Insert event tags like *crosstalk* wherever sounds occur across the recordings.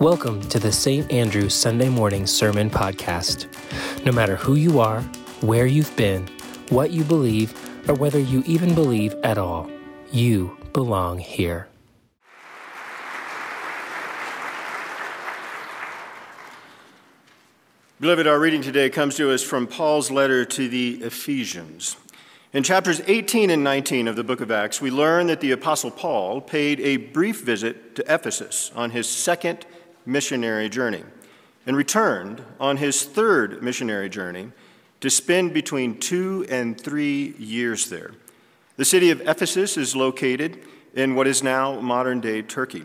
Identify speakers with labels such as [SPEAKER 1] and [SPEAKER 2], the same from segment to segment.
[SPEAKER 1] Welcome to the St. Andrew Sunday Morning Sermon Podcast. No matter who you are, where you've been, what you believe, or whether you even believe at all, you belong here.
[SPEAKER 2] Beloved, our reading today comes to us from Paul's letter to the Ephesians. In chapters 18 and 19 of the book of Acts, we learn that the Apostle Paul paid a brief visit to Ephesus on his second missionary journey and returned on his third missionary journey to spend between two and three years there. The city of Ephesus is located in what is now modern day Turkey.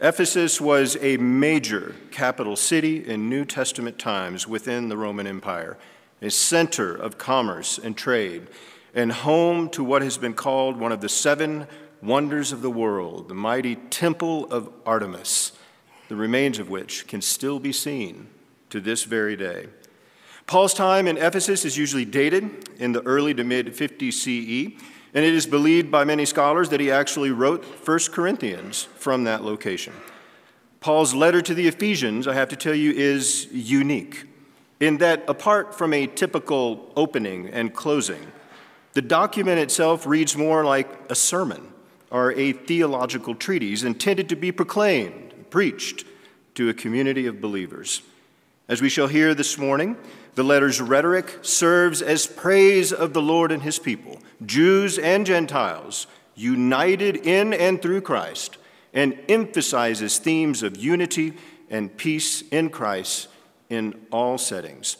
[SPEAKER 2] Ephesus was a major capital city in New Testament times within the Roman Empire, a center of commerce and trade, and home to what has been called one of the seven wonders of the world, the mighty Temple of Artemis, the remains of which can still be seen to this very day. Paul's time in Ephesus is usually dated in the early to mid 50 CE. And it is believed by many scholars that he actually wrote 1 Corinthians from that location. Paul's letter to the Ephesians, I have to tell you, is unique in that apart from a typical opening and closing, the document itself reads more like a sermon or a theological treatise intended to be proclaimed, preached to a community of believers. As we shall hear this morning, the letter's rhetoric serves as praise of the Lord and his people, Jews and Gentiles, united in and through Christ, and emphasizes themes of unity and peace in Christ in all settings.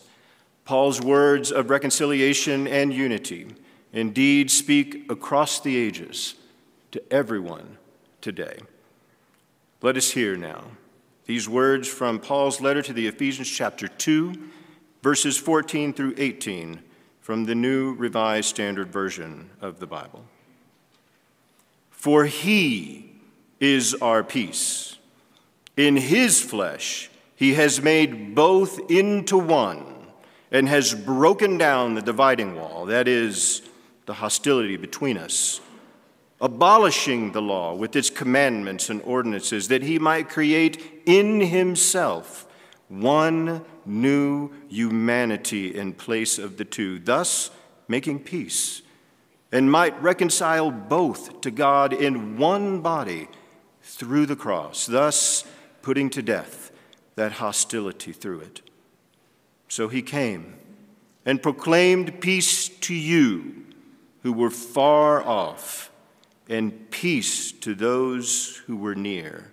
[SPEAKER 2] Paul's words of reconciliation and unity indeed speak across the ages to everyone today. Let us hear now these words from Paul's letter to the Ephesians, chapter 2 verses 14 through 18 from the New Revised Standard Version of the Bible. For he is our peace. In his flesh, he has made both into one and has broken down the dividing wall, that is, the hostility between us, abolishing the law with its commandments and ordinances, that he might create in himself one new humanity in place of the two, thus making peace, and might reconcile both to God in one body through the cross, thus putting to death that hostility through it. So he came and proclaimed peace to you who were far off, and peace to those who were near.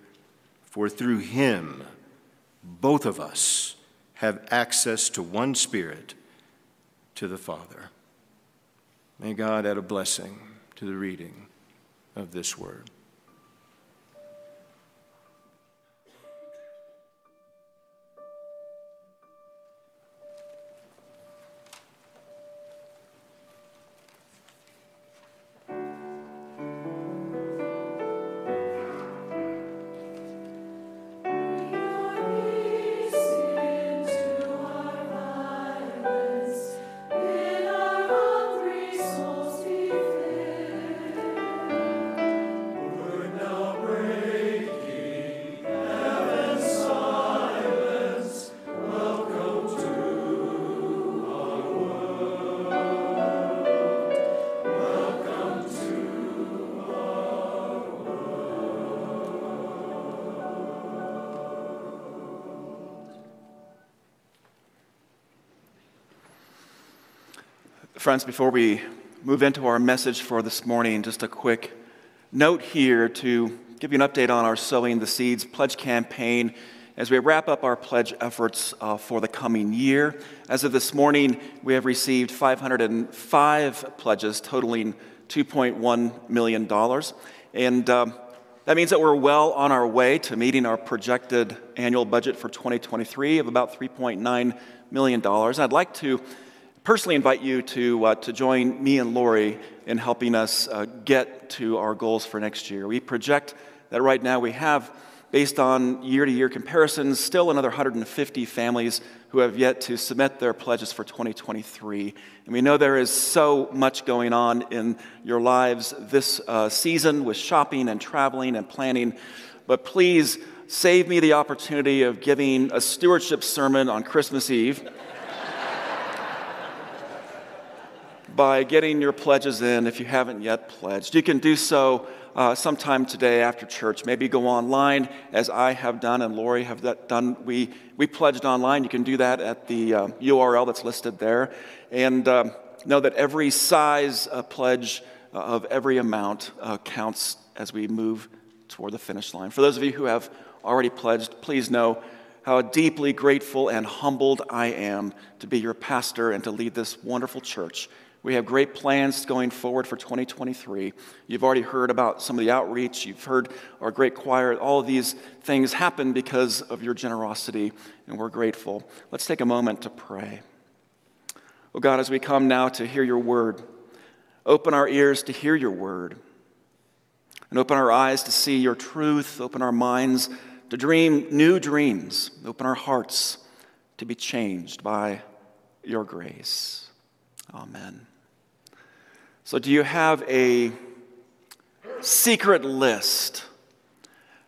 [SPEAKER 2] For through him, both of us have access to one Spirit, to the Father. May God add a blessing to the reading of this word.
[SPEAKER 3] Friends, before we move into our message for this morning, just a quick note here to give you an update on our Sowing the Seeds pledge campaign as we wrap up our pledge efforts uh, for the coming year. As of this morning, we have received 505 pledges totaling $2.1 million. And um, that means that we're well on our way to meeting our projected annual budget for 2023 of about $3.9 million. I'd like to personally invite you to, uh, to join me and Lori in helping us uh, get to our goals for next year. We project that right now we have, based on year to year comparisons, still another 150 families who have yet to submit their pledges for 2023. And we know there is so much going on in your lives this uh, season with shopping and traveling and planning. But please save me the opportunity of giving a stewardship sermon on Christmas Eve by getting your pledges in if you haven't yet pledged. You can do so uh, sometime today after church. Maybe go online as I have done and Lori have done. We, we pledged online. You can do that at the uh, URL that's listed there. And uh, know that every size uh, pledge uh, of every amount uh, counts as we move toward the finish line. For those of you who have already pledged, please know how deeply grateful and humbled I am to be your pastor and to lead this wonderful church. We have great plans going forward for 2023. You've already heard about some of the outreach, you've heard our great choir. All of these things happen because of your generosity, and we're grateful. Let's take a moment to pray. Oh God, as we come now to hear your word, open our ears to hear your word, and open our eyes to see your truth, open our minds to dream new dreams, open our hearts to be changed by your grace. Amen. So, do you have a secret list?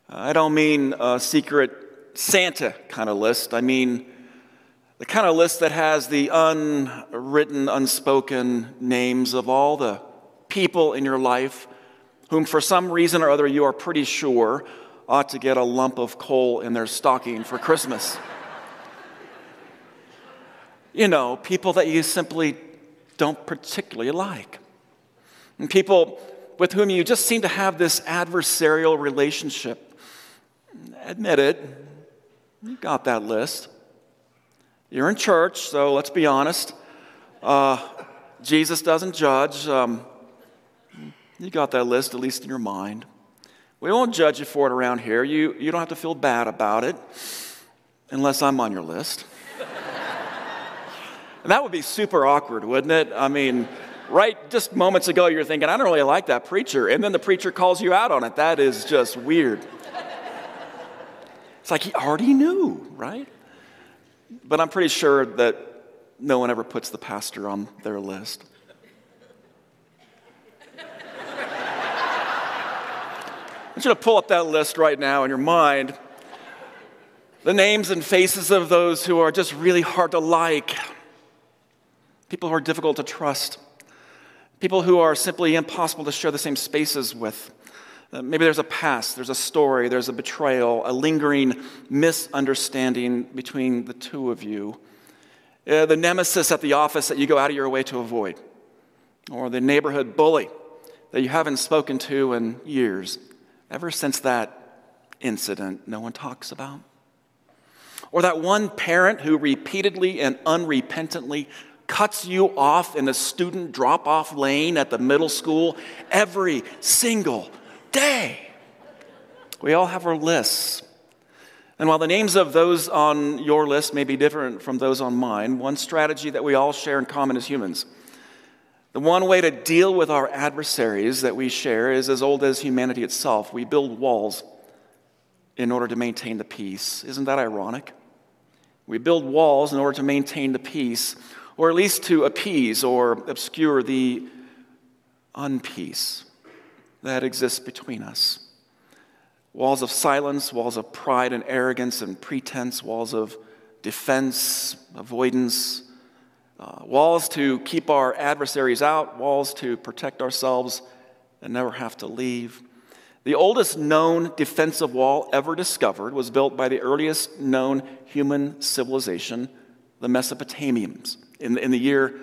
[SPEAKER 3] Uh, I don't mean a secret Santa kind of list. I mean the kind of list that has the unwritten, unspoken names of all the people in your life whom, for some reason or other, you are pretty sure ought to get a lump of coal in their stocking for Christmas. you know, people that you simply don't particularly like. And people with whom you just seem to have this adversarial relationship. Admit it, you got that list. You're in church, so let's be honest. Uh, Jesus doesn't judge. Um, you got that list, at least in your mind. We won't judge you for it around here. You, you don't have to feel bad about it, unless I'm on your list. and *laughs* that would be super awkward, wouldn't it? I mean, right just moments ago you're thinking, I don't really like that preacher. And then the preacher calls you out on it. That is just weird. It's like he already knew, right? But I'm pretty sure that no one ever puts the pastor on their list. I want you to pull up that list right now in your mind. The names and faces of those who are just really hard to like, people who are difficult to trust people who are simply impossible to share the same spaces with. Uh, maybe there's a past, there's a story, there's a betrayal, a lingering misunderstanding between the two of you. Uh, the nemesis at the office that you go out of your way to avoid, or the neighborhood bully that you haven't spoken to in years, ever since that incident no one talks about. Or that one parent who repeatedly and unrepentantly cuts you off in the student drop off lane at the middle school every single day. We all have our lists. And while the names of those on your list may be different from those on mine, one strategy that we all share in common as humans, the one way to deal with our adversaries that we share is as old as humanity itself. We build walls in order to maintain the peace. Isn't that ironic? We build walls in order to maintain the peace or at least to appease or obscure the unpeace that exists between us. Walls of silence, walls of pride and arrogance and pretense, walls of defense, avoidance, uh, walls to keep our adversaries out, walls to protect ourselves and never have to leave. The oldest known defensive wall ever discovered was built by the earliest known human civilization, the Mesopotamians in, in the year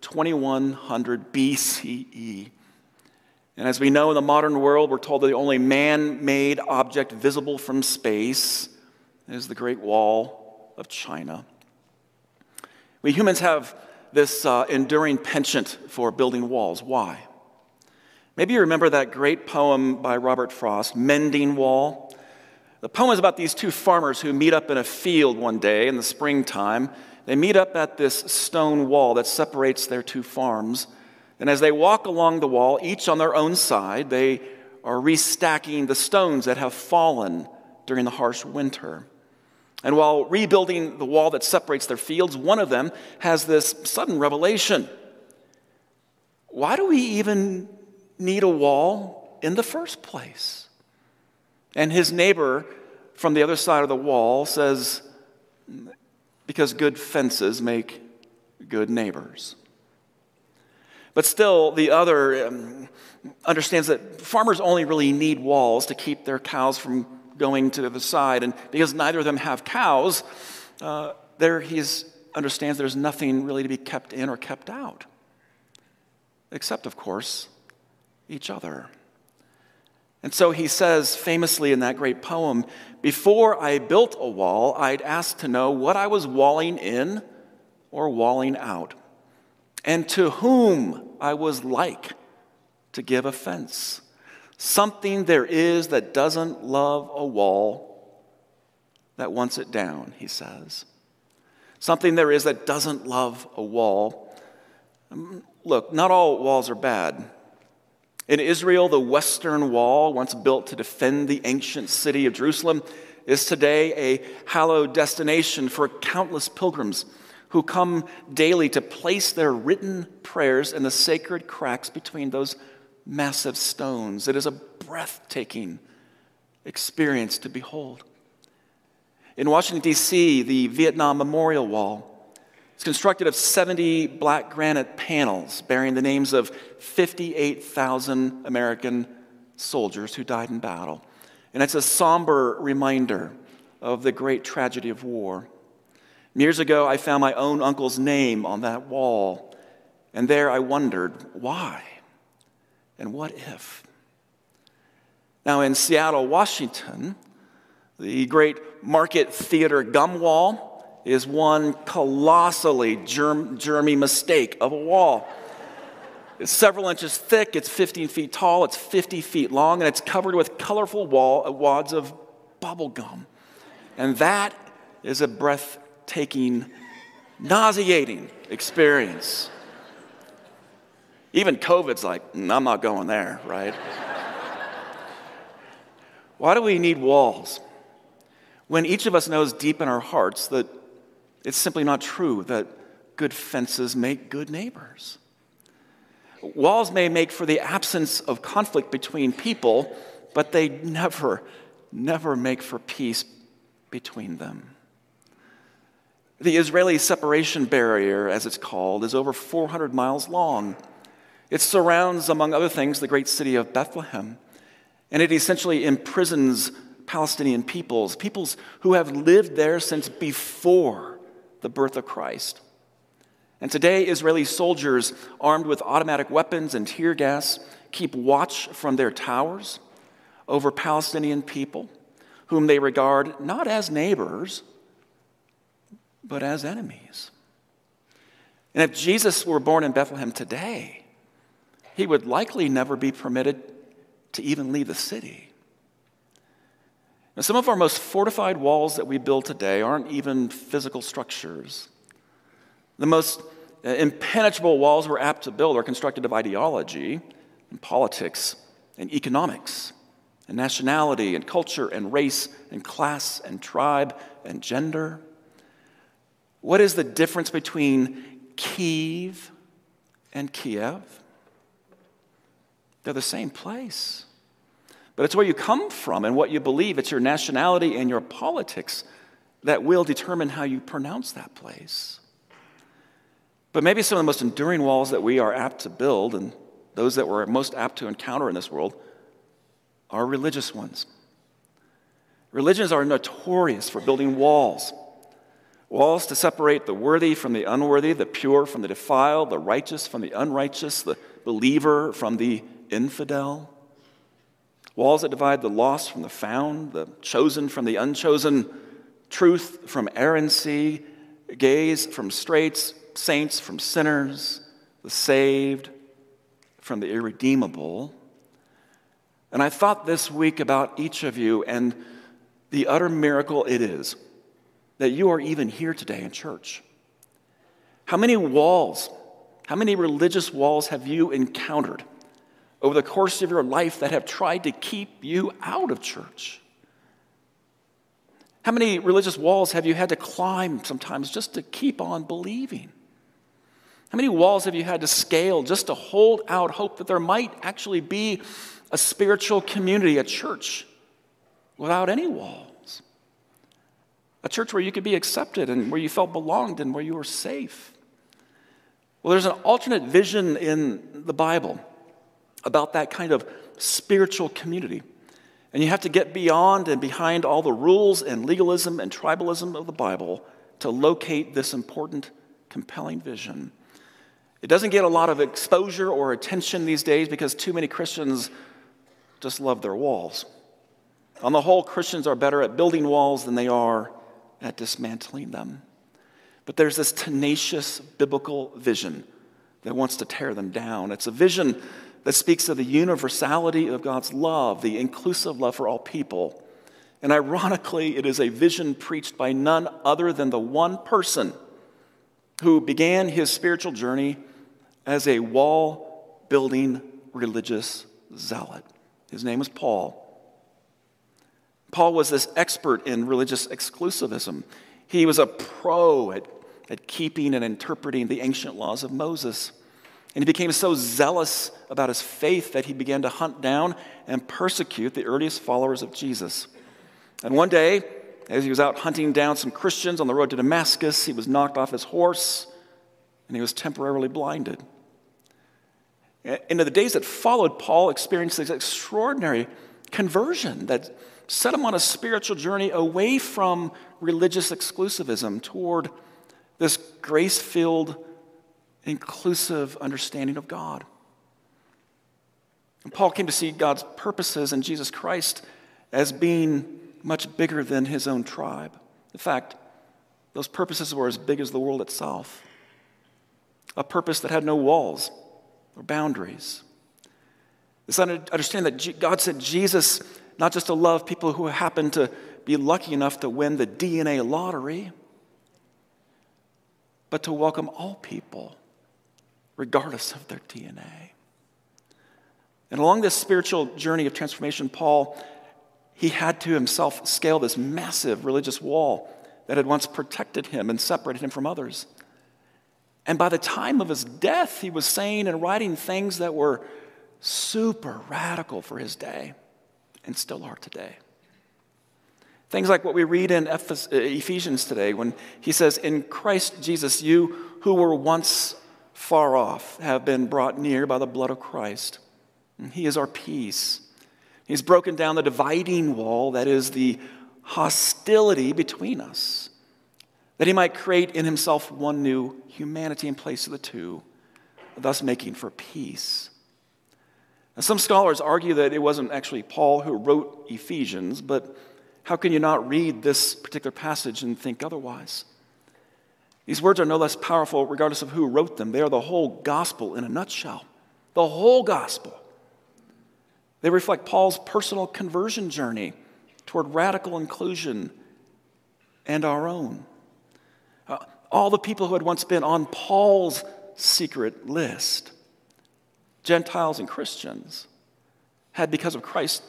[SPEAKER 3] 2100 BCE. And as we know in the modern world, we're told that the only man made object visible from space is the Great Wall of China. We humans have this uh, enduring penchant for building walls. Why? Maybe you remember that great poem by Robert Frost, Mending Wall. The poem is about these two farmers who meet up in a field one day in the springtime they meet up at this stone wall that separates their two farms. And as they walk along the wall, each on their own side, they are restacking the stones that have fallen during the harsh winter. And while rebuilding the wall that separates their fields, one of them has this sudden revelation. Why do we even need a wall in the first place? And his neighbor from the other side of the wall says, because good fences make good neighbors. But still, the other um, understands that farmers only really need walls to keep their cows from going to the side. And because neither of them have cows, uh, there he understands there's nothing really to be kept in or kept out. Except, of course, each other. And so he says famously in that great poem Before I built a wall, I'd ask to know what I was walling in or walling out, and to whom I was like to give offense. Something there is that doesn't love a wall that wants it down, he says. Something there is that doesn't love a wall. Um, look, not all walls are bad. In Israel, the Western Wall, once built to defend the ancient city of Jerusalem, is today a hallowed destination for countless pilgrims who come daily to place their written prayers in the sacred cracks between those massive stones. It is a breathtaking experience to behold. In Washington, D.C., the Vietnam Memorial Wall is constructed of 70 black granite panels bearing the names of 58,000 American soldiers who died in battle. And it's a somber reminder of the great tragedy of war. Years ago, I found my own uncle's name on that wall, and there I wondered why and what if. Now, in Seattle, Washington, the great Market Theater gum wall is one colossally germ, germy mistake of a wall. It's several inches thick, it's 15 feet tall, it's 50 feet long, and it's covered with colorful wall, wads of bubble gum. And that is a breathtaking, nauseating experience. Even COVID's like, mm, I'm not going there, right? Why do we need walls? when each of us knows deep in our hearts that it's simply not true that good fences make good neighbors. Walls may make for the absence of conflict between people, but they never, never make for peace between them. The Israeli separation barrier, as it's called, is over 400 miles long. It surrounds, among other things, the great city of Bethlehem, and it essentially imprisons Palestinian peoples, peoples who have lived there since before the birth of Christ. And today, Israeli soldiers armed with automatic weapons and tear gas keep watch from their towers over Palestinian people whom they regard not as neighbors, but as enemies. And if Jesus were born in Bethlehem today, he would likely never be permitted to even leave the city. Some of our most fortified walls that we build today aren't even physical structures. The most uh, impenetrable walls we're apt to build are constructed of ideology and politics and economics and nationality and culture and race and class and tribe and gender. What is the difference between Kiev and Kiev? They're the same place. But it's where you come from and what you believe. It's your nationality and your politics that will determine how you pronounce that place. But maybe some of the most enduring walls that we are apt to build, and those that we're most apt to encounter in this world, are religious ones. Religions are notorious for building walls walls to separate the worthy from the unworthy, the pure from the defiled, the righteous from the unrighteous, the believer from the infidel. Walls that divide the lost from the found, the chosen from the unchosen, truth from errancy, gays from straights, saints from sinners, the saved from the irredeemable. And I thought this week about each of you and the utter miracle it is that you are even here today in church. How many walls, how many religious walls have you encountered? Over the course of your life that have tried to keep you out of church? How many religious walls have you had to climb sometimes just to keep on believing? How many walls have you had to scale just to hold out hope that there might actually be a spiritual community, a church, without any walls? a church where you could be accepted and where you felt belonged and where you were safe. Well, there's an alternate vision in the Bible about that kind of spiritual community. And you have to get beyond and behind all the rules and legalism and tribalism of the Bible to locate this important, compelling vision. It doesn't get a lot of exposure or attention these days because too many Christians just love their walls. On the whole, Christians are better at building walls than they are at dismantling them. But there's this tenacious biblical vision that wants to tear them down. It's a vision that speaks of the universality of God's love, the inclusive love for all people. And ironically, it is a vision preached by none other than the one person who began his spiritual journey as a wall building religious zealot. His name was Paul. Paul was this expert in religious exclusivism. He was a pro at, at keeping and interpreting the ancient laws of Moses. And he became so zealous about his faith that he began to hunt down and persecute the earliest followers of Jesus. And one day, as he was out hunting down some Christians on the road to Damascus, he was knocked off his horse and he was temporarily blinded. And In the days that followed, Paul experienced this extraordinary conversion that set him on a spiritual journey away from religious exclusivism toward this grace filled, inclusive understanding of God. And Paul came to see God's purposes in Jesus Christ as being much bigger than his own tribe. In fact, those purposes were as big as the world itself. A purpose that had no walls or boundaries. This understand that God sent Jesus not just to love people who happen to be lucky enough to win the DNA lottery, but to welcome all people, regardless of their DNA. And along this spiritual journey of transformation, Paul, he had to himself scale this massive religious wall that had once protected him and separated him from others. And by the time of his death, he was saying and writing things that were super radical for his day and still are today. Things like what we read in uh, Ephesians today when he says, In Christ Jesus, you who were once far off have been brought near by the blood of Christ. And he is our peace. He's broken down the dividing wall that is the hostility between us, that he might create in himself one new humanity in place of the two, thus making for peace. Now, some scholars argue that it wasn't actually Paul who wrote Ephesians, but how can you not read this particular passage and think otherwise? These words are no less powerful regardless of who wrote them. They are the whole gospel in a nutshell. The whole gospel. They reflect Paul's personal conversion journey toward radical inclusion and our own. Uh, all the people who had once been on Paul's secret list Gentiles and Christians, had, because of Christ,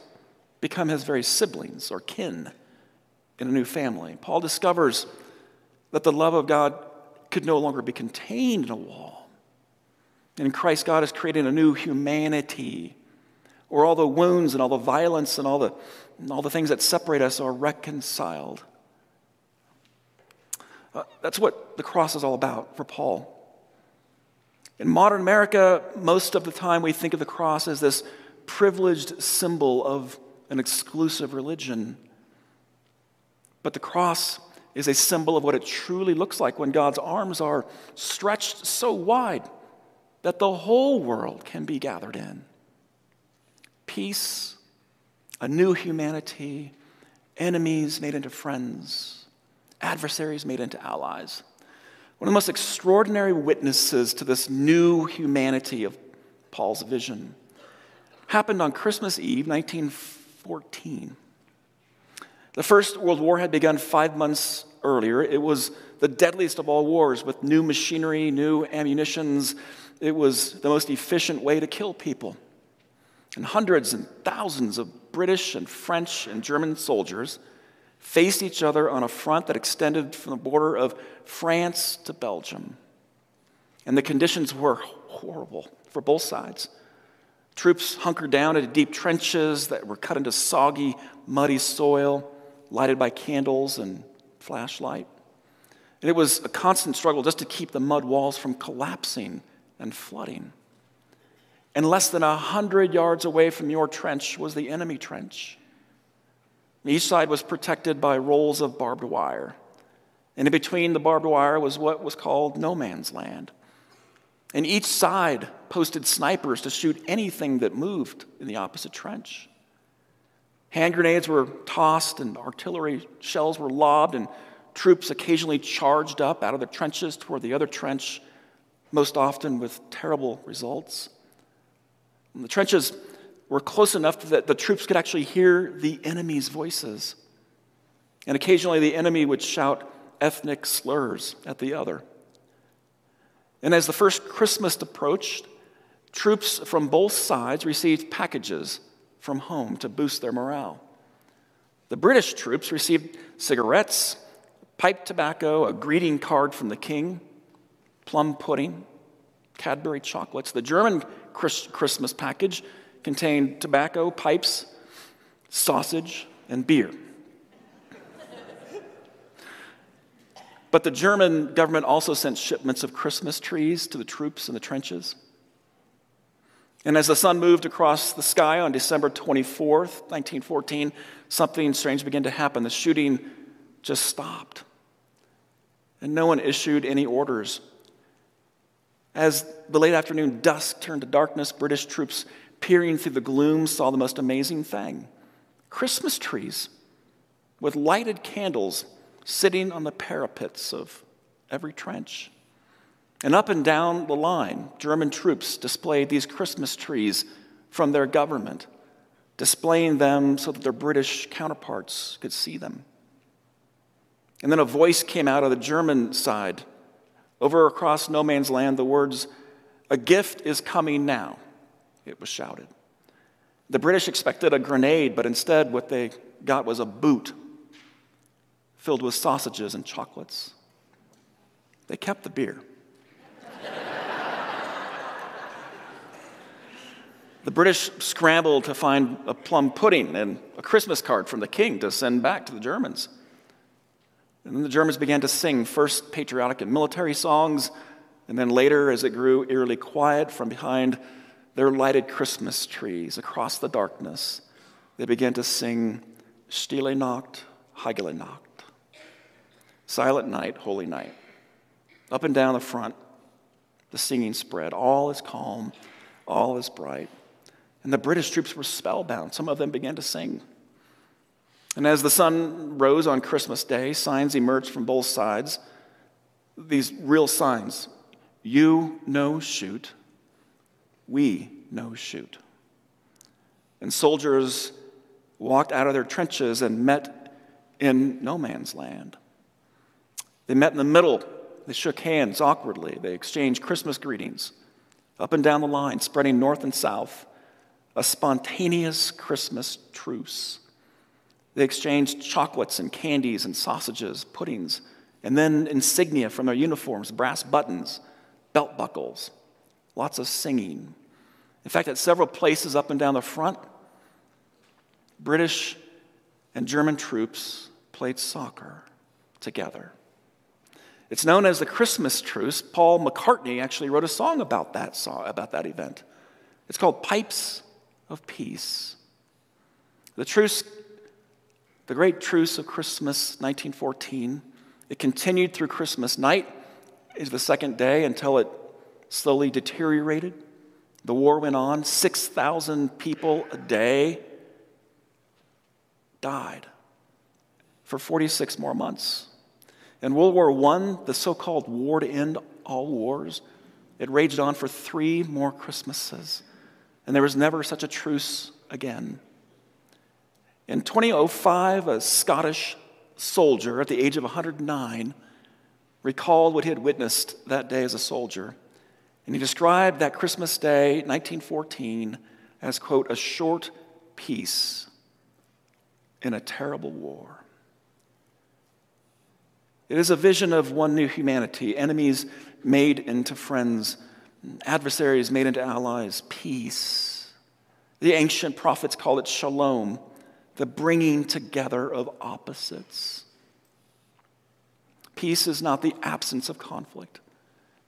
[SPEAKER 3] become his very siblings or kin in a new family. Paul discovers that the love of God could no longer be contained in a wall. And in Christ, God is creating a new humanity where all the wounds and all the violence and all the, and all the things that separate us are reconciled. Uh, that's what the cross is all about for Paul. In modern America, most of the time we think of the cross as this privileged symbol of an exclusive religion. But the cross is a symbol of what it truly looks like when God's arms are stretched so wide that the whole world can be gathered in. Peace, a new humanity, enemies made into friends, adversaries made into allies. One of the most extraordinary witnesses to this new humanity of Paul's vision happened on Christmas Eve, 1914. The First World War had begun five months earlier. It was the deadliest of all wars with new machinery, new ammunitions. It was the most efficient way to kill people. And hundreds and thousands of British and French and German soldiers faced each other on a front that extended from the border of France to Belgium. And the conditions were horrible for both sides. Troops hunkered down into deep trenches that were cut into soggy, muddy soil, lighted by candles and flashlight. And it was a constant struggle just to keep the mud walls from collapsing and flooding. And less than a hundred yards away from your trench was the enemy trench. Each side was protected by rolls of barbed wire. And in between the barbed wire was what was called no man's land. And each side posted snipers to shoot anything that moved in the opposite trench. Hand grenades were tossed, and artillery shells were lobbed, and troops occasionally charged up out of the trenches toward the other trench, most often with terrible results. And the trenches were close enough that the troops could actually hear the enemy's voices. And occasionally the enemy would shout ethnic slurs at the other. And as the first Christmas approached, troops from both sides received packages from home to boost their morale. The British troops received cigarettes, pipe tobacco, a greeting card from the king, plum pudding, Cadbury chocolates. The German Christmas package contained tobacco, pipes, sausage, and beer. but the German government also sent shipments of Christmas trees to the troops in the trenches. And as the sun moved across the sky on December 24th, 1914, something strange began to happen. The shooting just stopped. And no one issued any orders. As the late afternoon dusk turned to darkness, British troops peering through the gloom saw the most amazing thing Christmas trees with lighted candles sitting on the parapets of every trench. And up and down the line, German troops displayed these Christmas trees from their government, displaying them so that their British counterparts could see them. And then a voice came out of the German side. Over across no man's land, the words, A gift is coming now, it was shouted. The British expected a grenade, but instead, what they got was a boot filled with sausages and chocolates. They kept the beer. The British scrambled to find a plum pudding and a Christmas card from the king to send back to the Germans. And then the Germans began to sing first patriotic and military songs, and then later, as it grew eerily quiet from behind their lighted Christmas trees across the darkness, they began to sing Stille Nacht, Heilige Nacht. Silent night, holy night. Up and down the front, the singing spread. All is calm, all is bright. And the British troops were spellbound. Some of them began to sing. And as the sun rose on Christmas Day, signs emerged from both sides. These real signs you no shoot, we no shoot. And soldiers walked out of their trenches and met in no man's land. They met in the middle. They shook hands awkwardly. They exchanged Christmas greetings up and down the line, spreading north and south a spontaneous Christmas truce. They exchanged chocolates and candies and sausages, puddings, and then insignia from their uniforms brass buttons, belt buckles, lots of singing. In fact, at several places up and down the front, British and German troops played soccer together. It's known as the Christmas truce. Paul McCartney actually wrote a song about that song, about that event. It's called Pipes of peace. The truce, the great truce of Christmas 1914, it continued through Christmas night is the second day until it slowly deteriorated. The war went on. 6,000 people a day died for 46 more months. In World War I, the so called war to end all wars, it raged on for three more Christmases and there was never such a truce again. In 2005, a Scottish soldier at the age of 109 recalled what he had witnessed that day as a soldier. And he described that Christmas day, 1914, as, quote, a short peace in a terrible war. It is a vision of one new humanity, enemies made into friends adversaries made into allies, peace. The ancient prophets call it shalom, the bringing together of opposites. Peace is not the absence of conflict,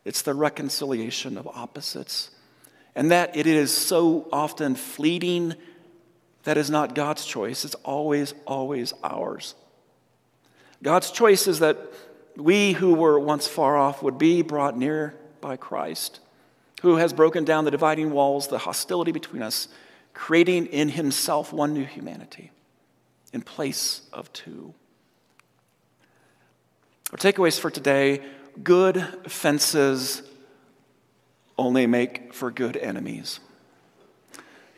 [SPEAKER 3] it's the reconciliation of opposites. And that it is so often fleeting, that is not God's choice. It's always, always ours. God's choice is that we who were once far off would be brought near by Christ, who has broken down the dividing walls, the hostility between us, creating in himself one new humanity in place of two. Our takeaways for today good fences only make for good enemies.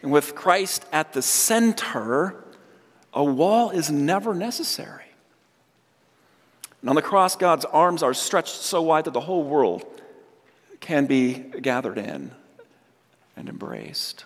[SPEAKER 3] And with Christ at the center, a wall is never necessary. And on the cross, God's arms are stretched so wide that the whole world can be gathered in and embraced.